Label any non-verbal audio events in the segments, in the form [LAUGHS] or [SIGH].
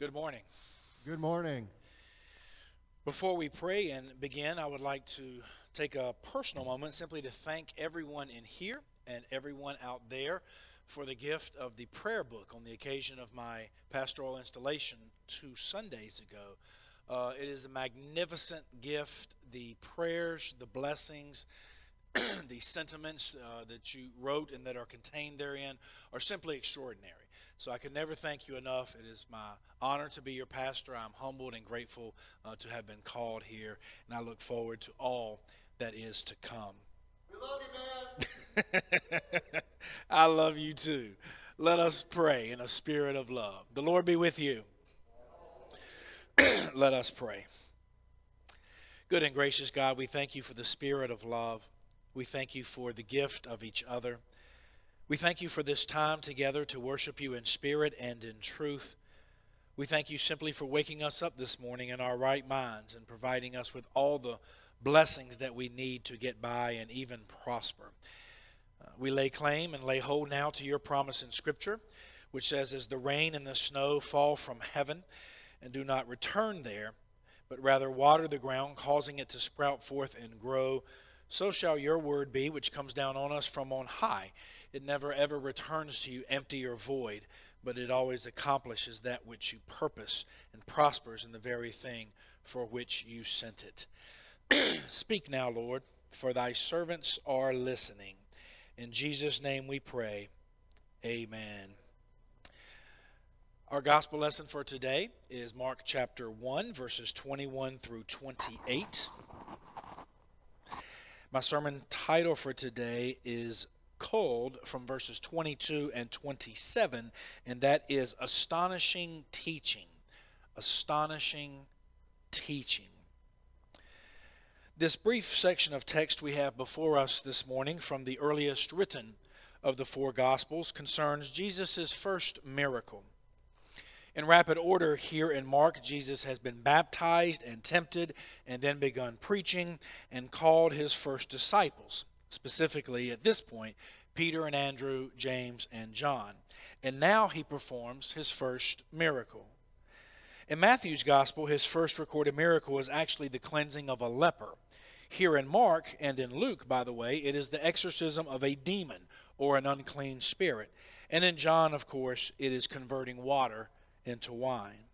Good morning. Good morning. Before we pray and begin, I would like to take a personal moment simply to thank everyone in here and everyone out there for the gift of the prayer book on the occasion of my pastoral installation two Sundays ago. Uh, it is a magnificent gift. The prayers, the blessings, [CLEARS THROAT] the sentiments uh, that you wrote and that are contained therein are simply extraordinary. So I can never thank you enough. It is my honor to be your pastor. I'm humbled and grateful uh, to have been called here, and I look forward to all that is to come. We love you, man. [LAUGHS] I love you too. Let us pray in a spirit of love. The Lord be with you. [CLEARS THROAT] Let us pray. Good and gracious God, we thank you for the spirit of love. We thank you for the gift of each other. We thank you for this time together to worship you in spirit and in truth. We thank you simply for waking us up this morning in our right minds and providing us with all the blessings that we need to get by and even prosper. Uh, we lay claim and lay hold now to your promise in Scripture, which says, As the rain and the snow fall from heaven and do not return there, but rather water the ground, causing it to sprout forth and grow, so shall your word be, which comes down on us from on high. It never ever returns to you empty or void, but it always accomplishes that which you purpose and prospers in the very thing for which you sent it. [CLEARS THROAT] Speak now, Lord, for thy servants are listening. In Jesus' name we pray. Amen. Our gospel lesson for today is Mark chapter 1, verses 21 through 28. My sermon title for today is culled from verses 22 and 27, and that is astonishing teaching. Astonishing teaching. This brief section of text we have before us this morning from the earliest written of the four Gospels concerns Jesus' first miracle. In rapid order, here in Mark, Jesus has been baptized and tempted and then begun preaching and called his first disciples specifically at this point, Peter and Andrew, James and John. And now he performs his first miracle. In Matthew's gospel, his first recorded miracle is actually the cleansing of a leper. Here in Mark and in Luke, by the way, it is the exorcism of a demon or an unclean spirit. And in John, of course, it is converting water into wine.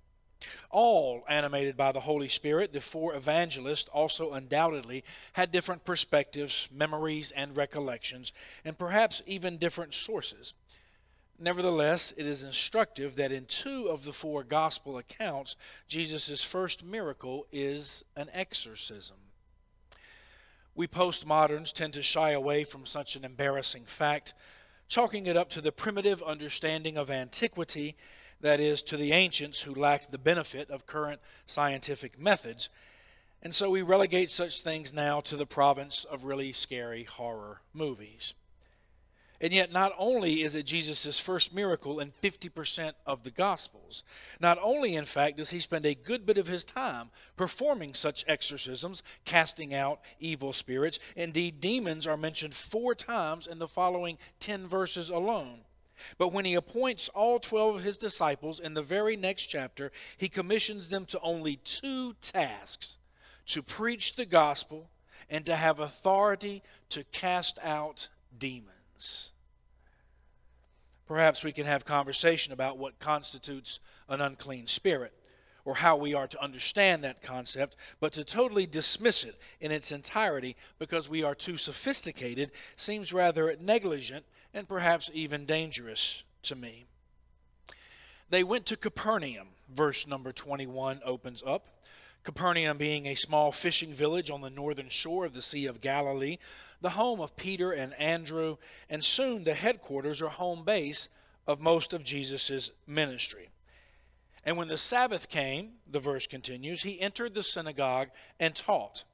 All animated by the Holy Spirit, the four evangelists also undoubtedly had different perspectives, memories, and recollections, and perhaps even different sources. Nevertheless, it is instructive that in two of the four gospel accounts, Jesus' first miracle is an exorcism. We postmoderns tend to shy away from such an embarrassing fact, chalking it up to the primitive understanding of antiquity that is, to the ancients who lacked the benefit of current scientific methods. And so we relegate such things now to the province of really scary horror movies. And yet, not only is it Jesus' first miracle in 50% of the Gospels, not only, in fact, does he spend a good bit of his time performing such exorcisms, casting out evil spirits. Indeed, demons are mentioned four times in the following 10 verses alone. But when he appoints all 12 of his disciples in the very next chapter, he commissions them to only two tasks to preach the gospel and to have authority to cast out demons. Perhaps we can have conversation about what constitutes an unclean spirit or how we are to understand that concept, but to totally dismiss it in its entirety because we are too sophisticated seems rather negligent and perhaps even dangerous to me. They went to Capernaum, verse number 21 opens up. Capernaum being a small fishing village on the northern shore of the Sea of Galilee, the home of Peter and Andrew, and soon the headquarters or home base of most of Jesus' ministry. And when the Sabbath came, the verse continues, he entered the synagogue and taught.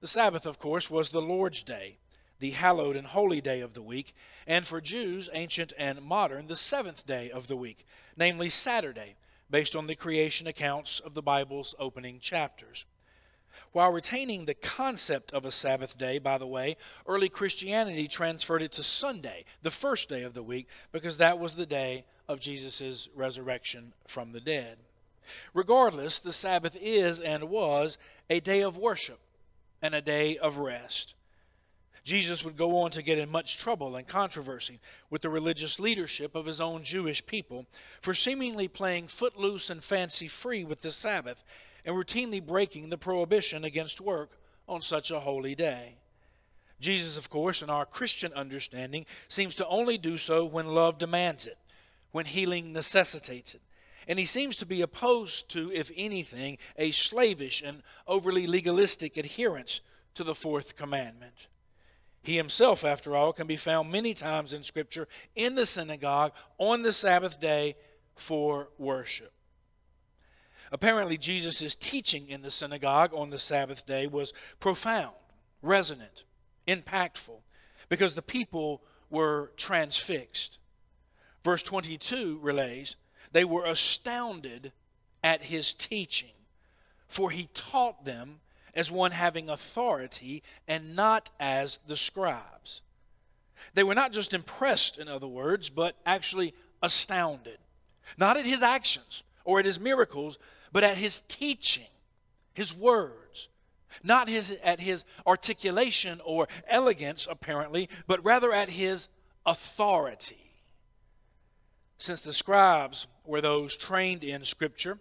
The Sabbath, of course, was the Lord's day the hallowed and holy day of the week, and for Jews, ancient and modern, the seventh day of the week, namely Saturday, based on the creation accounts of the Bible's opening chapters. While retaining the concept of a Sabbath day, by the way, early Christianity transferred it to Sunday, the first day of the week, because that was the day of Jesus' resurrection from the dead. Regardless, the Sabbath is and was a day of worship and a day of rest. Jesus would go on to get in much trouble and controversy with the religious leadership of his own Jewish people for seemingly playing footloose and fancy free with the Sabbath and routinely breaking the prohibition against work on such a holy day. Jesus, of course, in our Christian understanding, seems to only do so when love demands it, when healing necessitates it. And he seems to be opposed to, if anything, a slavish and overly legalistic adherence to the fourth commandment. He himself, after all, can be found many times in Scripture in the synagogue on the Sabbath day for worship. Apparently, Jesus' teaching in the synagogue on the Sabbath day was profound, resonant, impactful, because the people were transfixed. Verse 22 relays, they were astounded at his teaching, for he taught them as one having authority and not as the scribes. They were not just impressed, in other words, but actually astounded. Not at his actions or at his miracles, but at his teaching, his words. Not his, at his articulation or elegance, apparently, but rather at his authority. Since the scribes were those trained in Scripture,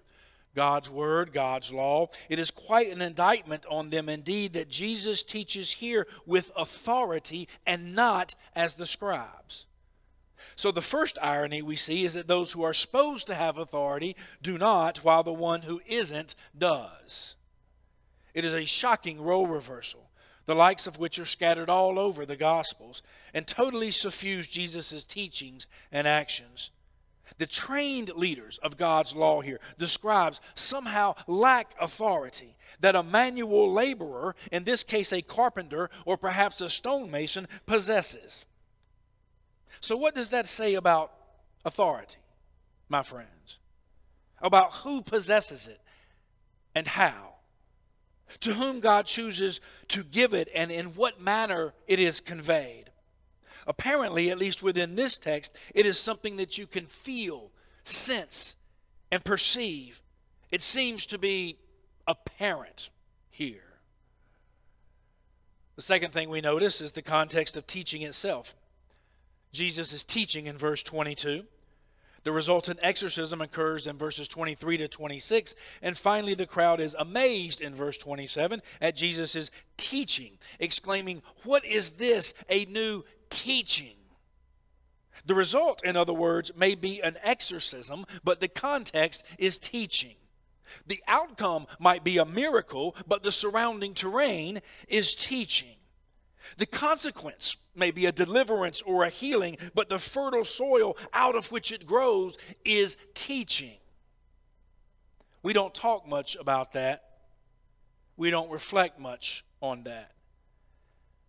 God's word, God's law. It is quite an indictment on them indeed that Jesus teaches here with authority and not as the scribes. So the first irony we see is that those who are supposed to have authority do not, while the one who isn't does. It is a shocking role reversal, the likes of which are scattered all over the Gospels and totally suffuse Jesus' teachings and actions. The trained leaders of God's law here, the scribes, somehow lack authority that a manual laborer, in this case a carpenter or perhaps a stonemason, possesses. So, what does that say about authority, my friends? About who possesses it and how? To whom God chooses to give it and in what manner it is conveyed. Apparently, at least within this text, it is something that you can feel, sense, and perceive. It seems to be apparent here. The second thing we notice is the context of teaching itself. Jesus is teaching in verse 22. The resultant exorcism occurs in verses 23 to 26. And finally, the crowd is amazed in verse 27 at Jesus' teaching, exclaiming, What is this? A new teaching. The result, in other words, may be an exorcism, but the context is teaching. The outcome might be a miracle, but the surrounding terrain is teaching. The consequence may be a deliverance or a healing, but the fertile soil out of which it grows is teaching. We don't talk much about that. We don't reflect much on that.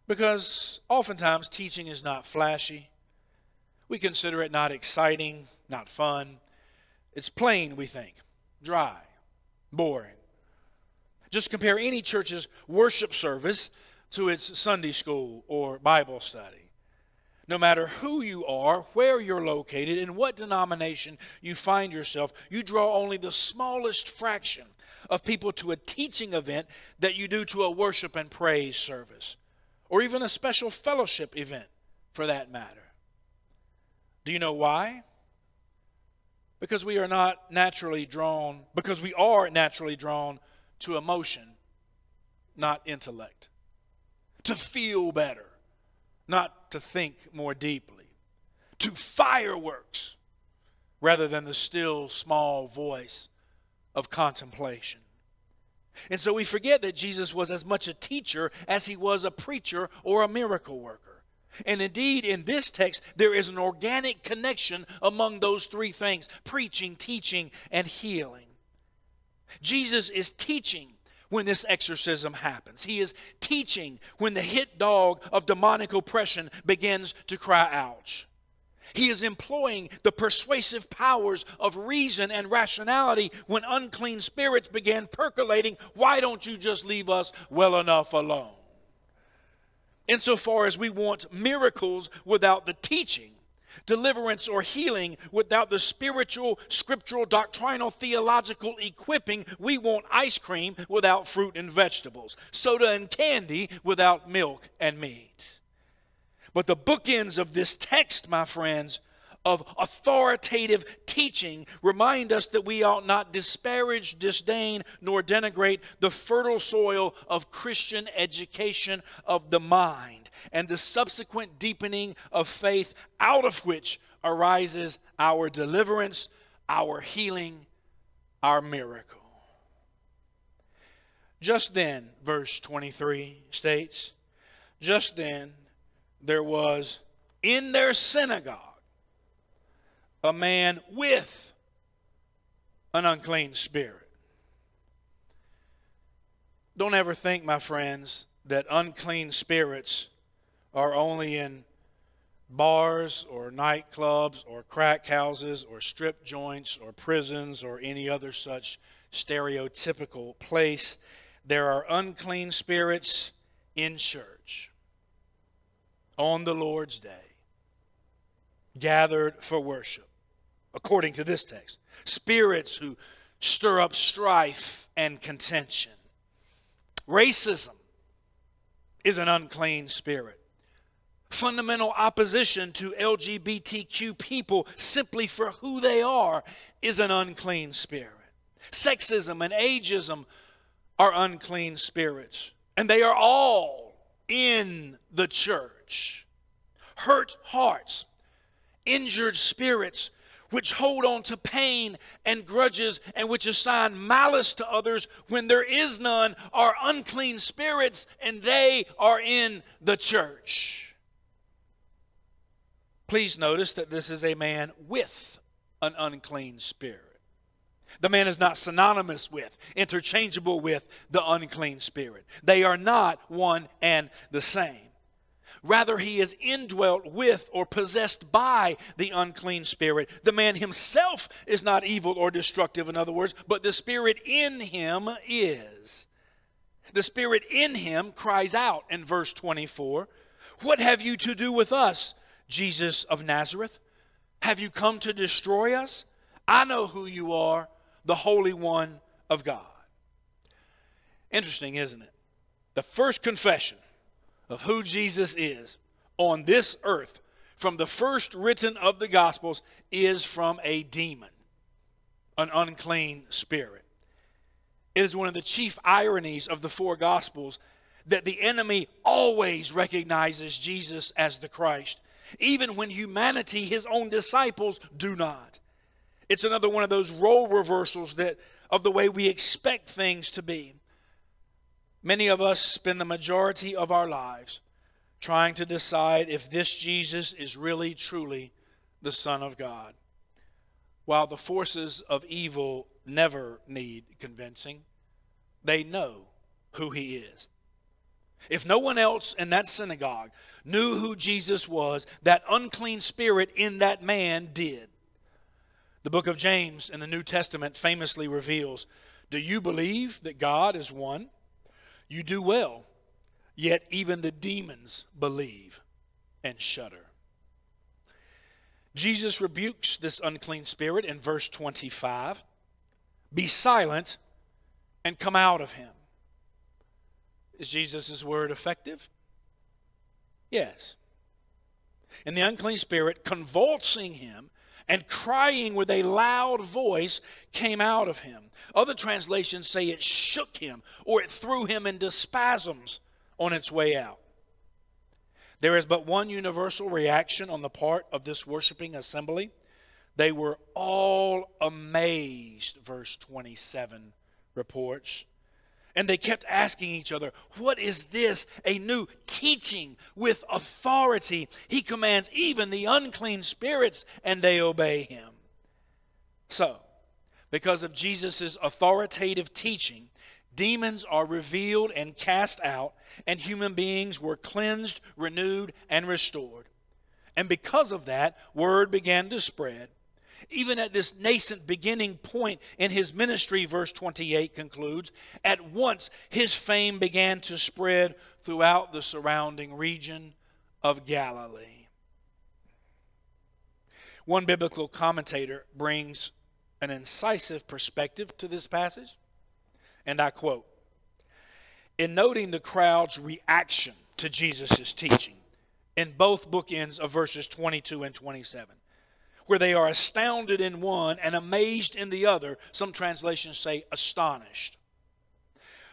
Because oftentimes teaching is not flashy. We consider it not exciting, not fun. It's plain, we think, dry, boring. Just compare any church's worship service to its Sunday school or Bible study. No matter who you are, where you're located, in what denomination you find yourself, you draw only the smallest fraction of people to a teaching event that you do to a worship and praise service or even a special fellowship event for that matter. Do you know why? Because we are not naturally drawn, because we are naturally drawn to emotion, not intellect. To feel better, not to think more deeply. To fireworks, rather than the still small voice of contemplation. And so we forget that Jesus was as much a teacher as he was a preacher or a miracle worker. And indeed, in this text, there is an organic connection among those three things preaching, teaching, and healing. Jesus is teaching when this exorcism happens. He is teaching when the hit dog of demonic oppression begins to cry ouch. He is employing the persuasive powers of reason and rationality when unclean spirits began percolating. Why don't you just leave us well enough alone? Insofar as we want miracles without the teaching, deliverance, or healing without the spiritual, scriptural, doctrinal, theological equipping. We want ice cream without fruit and vegetables, soda and candy without milk and meat. But the bookends of this text, my friends, of authoritative teaching remind us that we ought not disparage, disdain, nor denigrate the fertile soil of Christian education of the mind and the subsequent deepening of faith out of which arises our deliverance, our healing, our miracle. Just then, verse 23 states, just then there was in their synagogue a man with an unclean spirit. Don't ever think, my friends, that unclean spirits are only in bars or nightclubs or crack houses or strip joints or prisons or any other such stereotypical place. There are unclean spirits in church on the Lord's day, gathered for worship according to this text. Spirits who stir up strife and contention. Racism is an unclean spirit. Fundamental opposition to LGBTQ people simply for who they are is an unclean spirit. Sexism and ageism are unclean spirits, and they are all in the church. Hurt hearts, injured spirits which hold on to pain and grudges and which assign malice to others when there is none are unclean spirits and they are in the church. Please notice that this is a man with an unclean spirit. The man is not synonymous with, interchangeable with the unclean spirit. They are not one and the same. Rather, he is indwelt with or possessed by the unclean spirit. The man himself is not evil or destructive, in other words, but the spirit in him is. The spirit in him cries out in verse 24 What have you to do with us, Jesus of Nazareth? Have you come to destroy us? I know who you are, the Holy One of God. Interesting, isn't it? The first confession of who Jesus is on this earth from the first written of the Gospels is from a demon, an unclean spirit. It is one of the chief ironies of the four Gospels that the enemy always recognizes Jesus as the Christ, even when humanity, his own disciples, do not. It's another one of those role reversals that of the way we expect things to be. Many of us spend the majority of our lives trying to decide if this Jesus is really, truly the Son of God. While the forces of evil never need convincing, they know who he is. If no one else in that synagogue knew who Jesus was, that unclean spirit in that man did. The book of James in the New Testament famously reveals Do you believe that God is one? You do well, yet even the demons believe and shudder. Jesus rebukes this unclean spirit in verse 25 Be silent and come out of him. Is Jesus' word effective? Yes. And the unclean spirit, convulsing him, and crying with a loud voice came out of him. Other translations say it shook him or it threw him into spasms on its way out. There is but one universal reaction on the part of this worshiping assembly. They were all amazed, verse 27 reports. And they kept asking each other, What is this? A new teaching with authority. He commands even the unclean spirits, and they obey him. So, because of Jesus' authoritative teaching, demons are revealed and cast out, and human beings were cleansed, renewed, and restored. And because of that, word began to spread even at this nascent beginning point in his ministry, verse 28 concludes, at once his fame began to spread throughout the surrounding region of Galilee. One biblical commentator brings an incisive perspective to this passage, and I quote In noting the crowd's reaction to Jesus' teaching in both bookends of verses 22 and 27, where they are astounded in one and amazed in the other, some translations say astonished.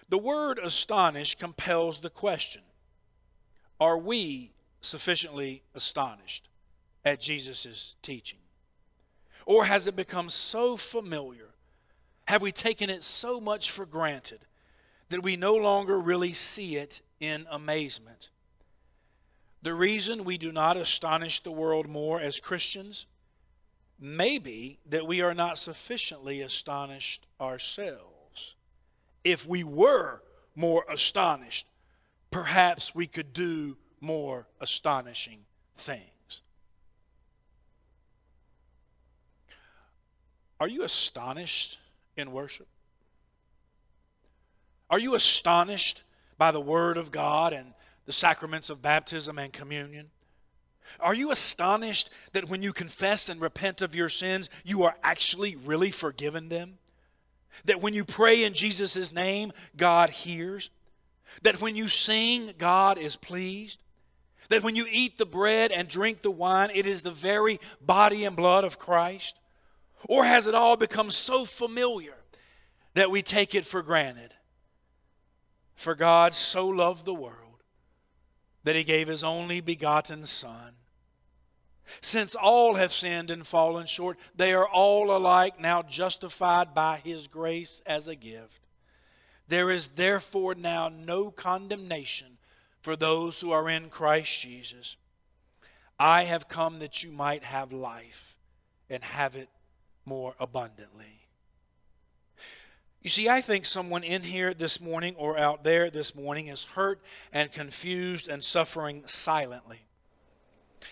The word astonished compels the question Are we sufficiently astonished at Jesus' teaching? Or has it become so familiar? Have we taken it so much for granted that we no longer really see it in amazement? The reason we do not astonish the world more as Christians may be that we are not sufficiently astonished ourselves. If we were more astonished, perhaps we could do more astonishing things. Are you astonished in worship? Are you astonished by the Word of God and the sacraments of baptism and communion? Are you astonished that when you confess and repent of your sins, you are actually really forgiven them? That when you pray in Jesus' name, God hears? That when you sing, God is pleased? That when you eat the bread and drink the wine, it is the very body and blood of Christ? Or has it all become so familiar that we take it for granted? For God so loved the world that he gave his only begotten Son. Since all have sinned and fallen short, they are all alike now justified by his grace as a gift. There is therefore now no condemnation for those who are in Christ Jesus. I have come that you might have life and have it more abundantly. You see, I think someone in here this morning or out there this morning is hurt and confused and suffering silently.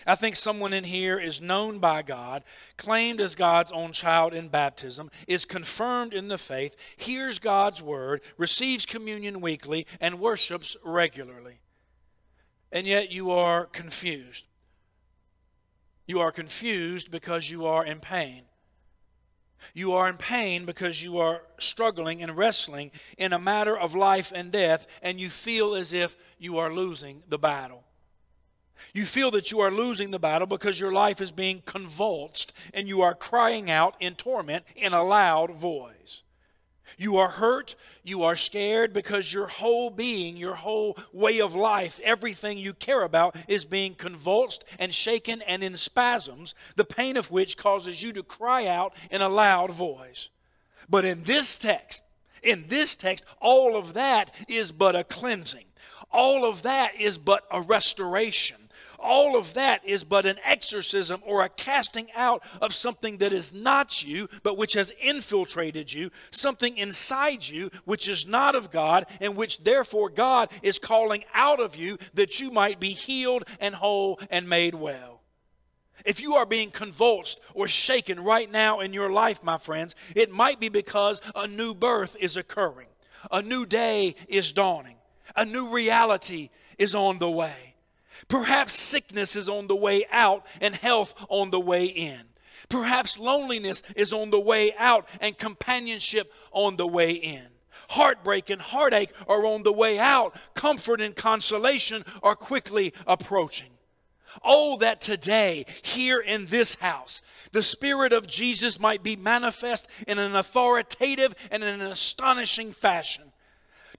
I think someone in here is known by God, claimed as God's own child in baptism, is confirmed in the faith, hears God's word, receives communion weekly, and worships regularly. And yet you are confused. You are confused because you are in pain. You are in pain because you are struggling and wrestling in a matter of life and death, and you feel as if you are losing the battle. You feel that you are losing the battle because your life is being convulsed and you are crying out in torment in a loud voice. You are hurt, you are scared because your whole being, your whole way of life, everything you care about is being convulsed and shaken and in spasms, the pain of which causes you to cry out in a loud voice. But in this text, in this text, all of that is but a cleansing. All of that is but a restoration all of that is but an exorcism or a casting out of something that is not you, but which has infiltrated you, something inside you which is not of God, and which therefore God is calling out of you that you might be healed and whole and made well. If you are being convulsed or shaken right now in your life, my friends, it might be because a new birth is occurring, a new day is dawning, a new reality is on the way. Perhaps sickness is on the way out and health on the way in. Perhaps loneliness is on the way out and companionship on the way in. Heartbreak and heartache are on the way out. Comfort and consolation are quickly approaching. Oh, that today, here in this house, the Spirit of Jesus might be manifest in an authoritative and an astonishing fashion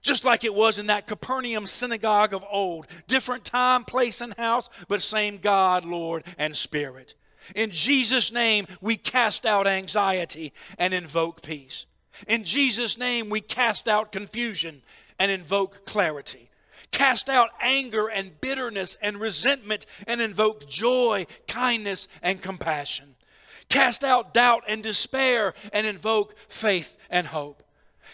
just like it was in that Capernaum synagogue of old. Different time, place, and house, but same God, Lord, and Spirit. In Jesus' name, we cast out anxiety and invoke peace. In Jesus' name, we cast out confusion and invoke clarity. Cast out anger and bitterness and resentment and invoke joy, kindness, and compassion. Cast out doubt and despair and invoke faith and hope.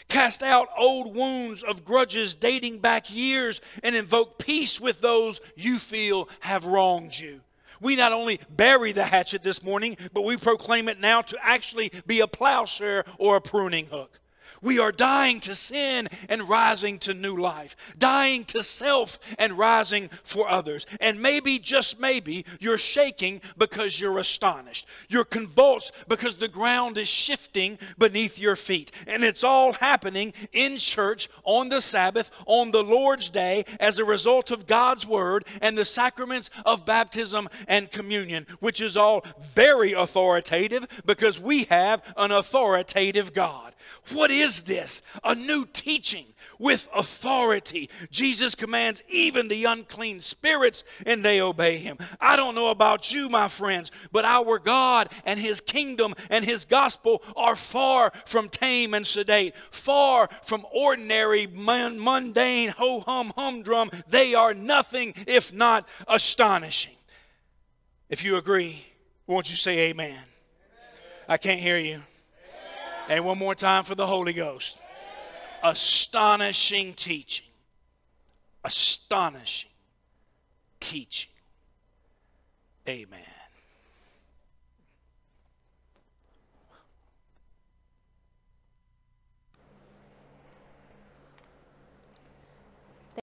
Cast out old wounds of grudges dating back years and invoke peace with those you feel have wronged you. We not only bury the hatchet this morning, but we proclaim it now to actually be a plowshare or a pruning hook. We are dying to sin and rising to new life, dying to self and rising for others. And maybe, just maybe, you're shaking because you're astonished. You're convulsed because the ground is shifting beneath your feet. And it's all happening in church on the Sabbath, on the Lord's Day, as a result of God's Word and the sacraments of baptism and communion, which is all very authoritative because we have an authoritative God. What is this? A new teaching with authority. Jesus commands even the unclean spirits, and they obey him. I don't know about you, my friends, but our God and his kingdom and his gospel are far from tame and sedate, far from ordinary, mundane, ho hum humdrum. They are nothing if not astonishing. If you agree, won't you say amen? amen. I can't hear you. And one more time for the Holy Ghost. Astonishing teaching. Astonishing teaching. Amen.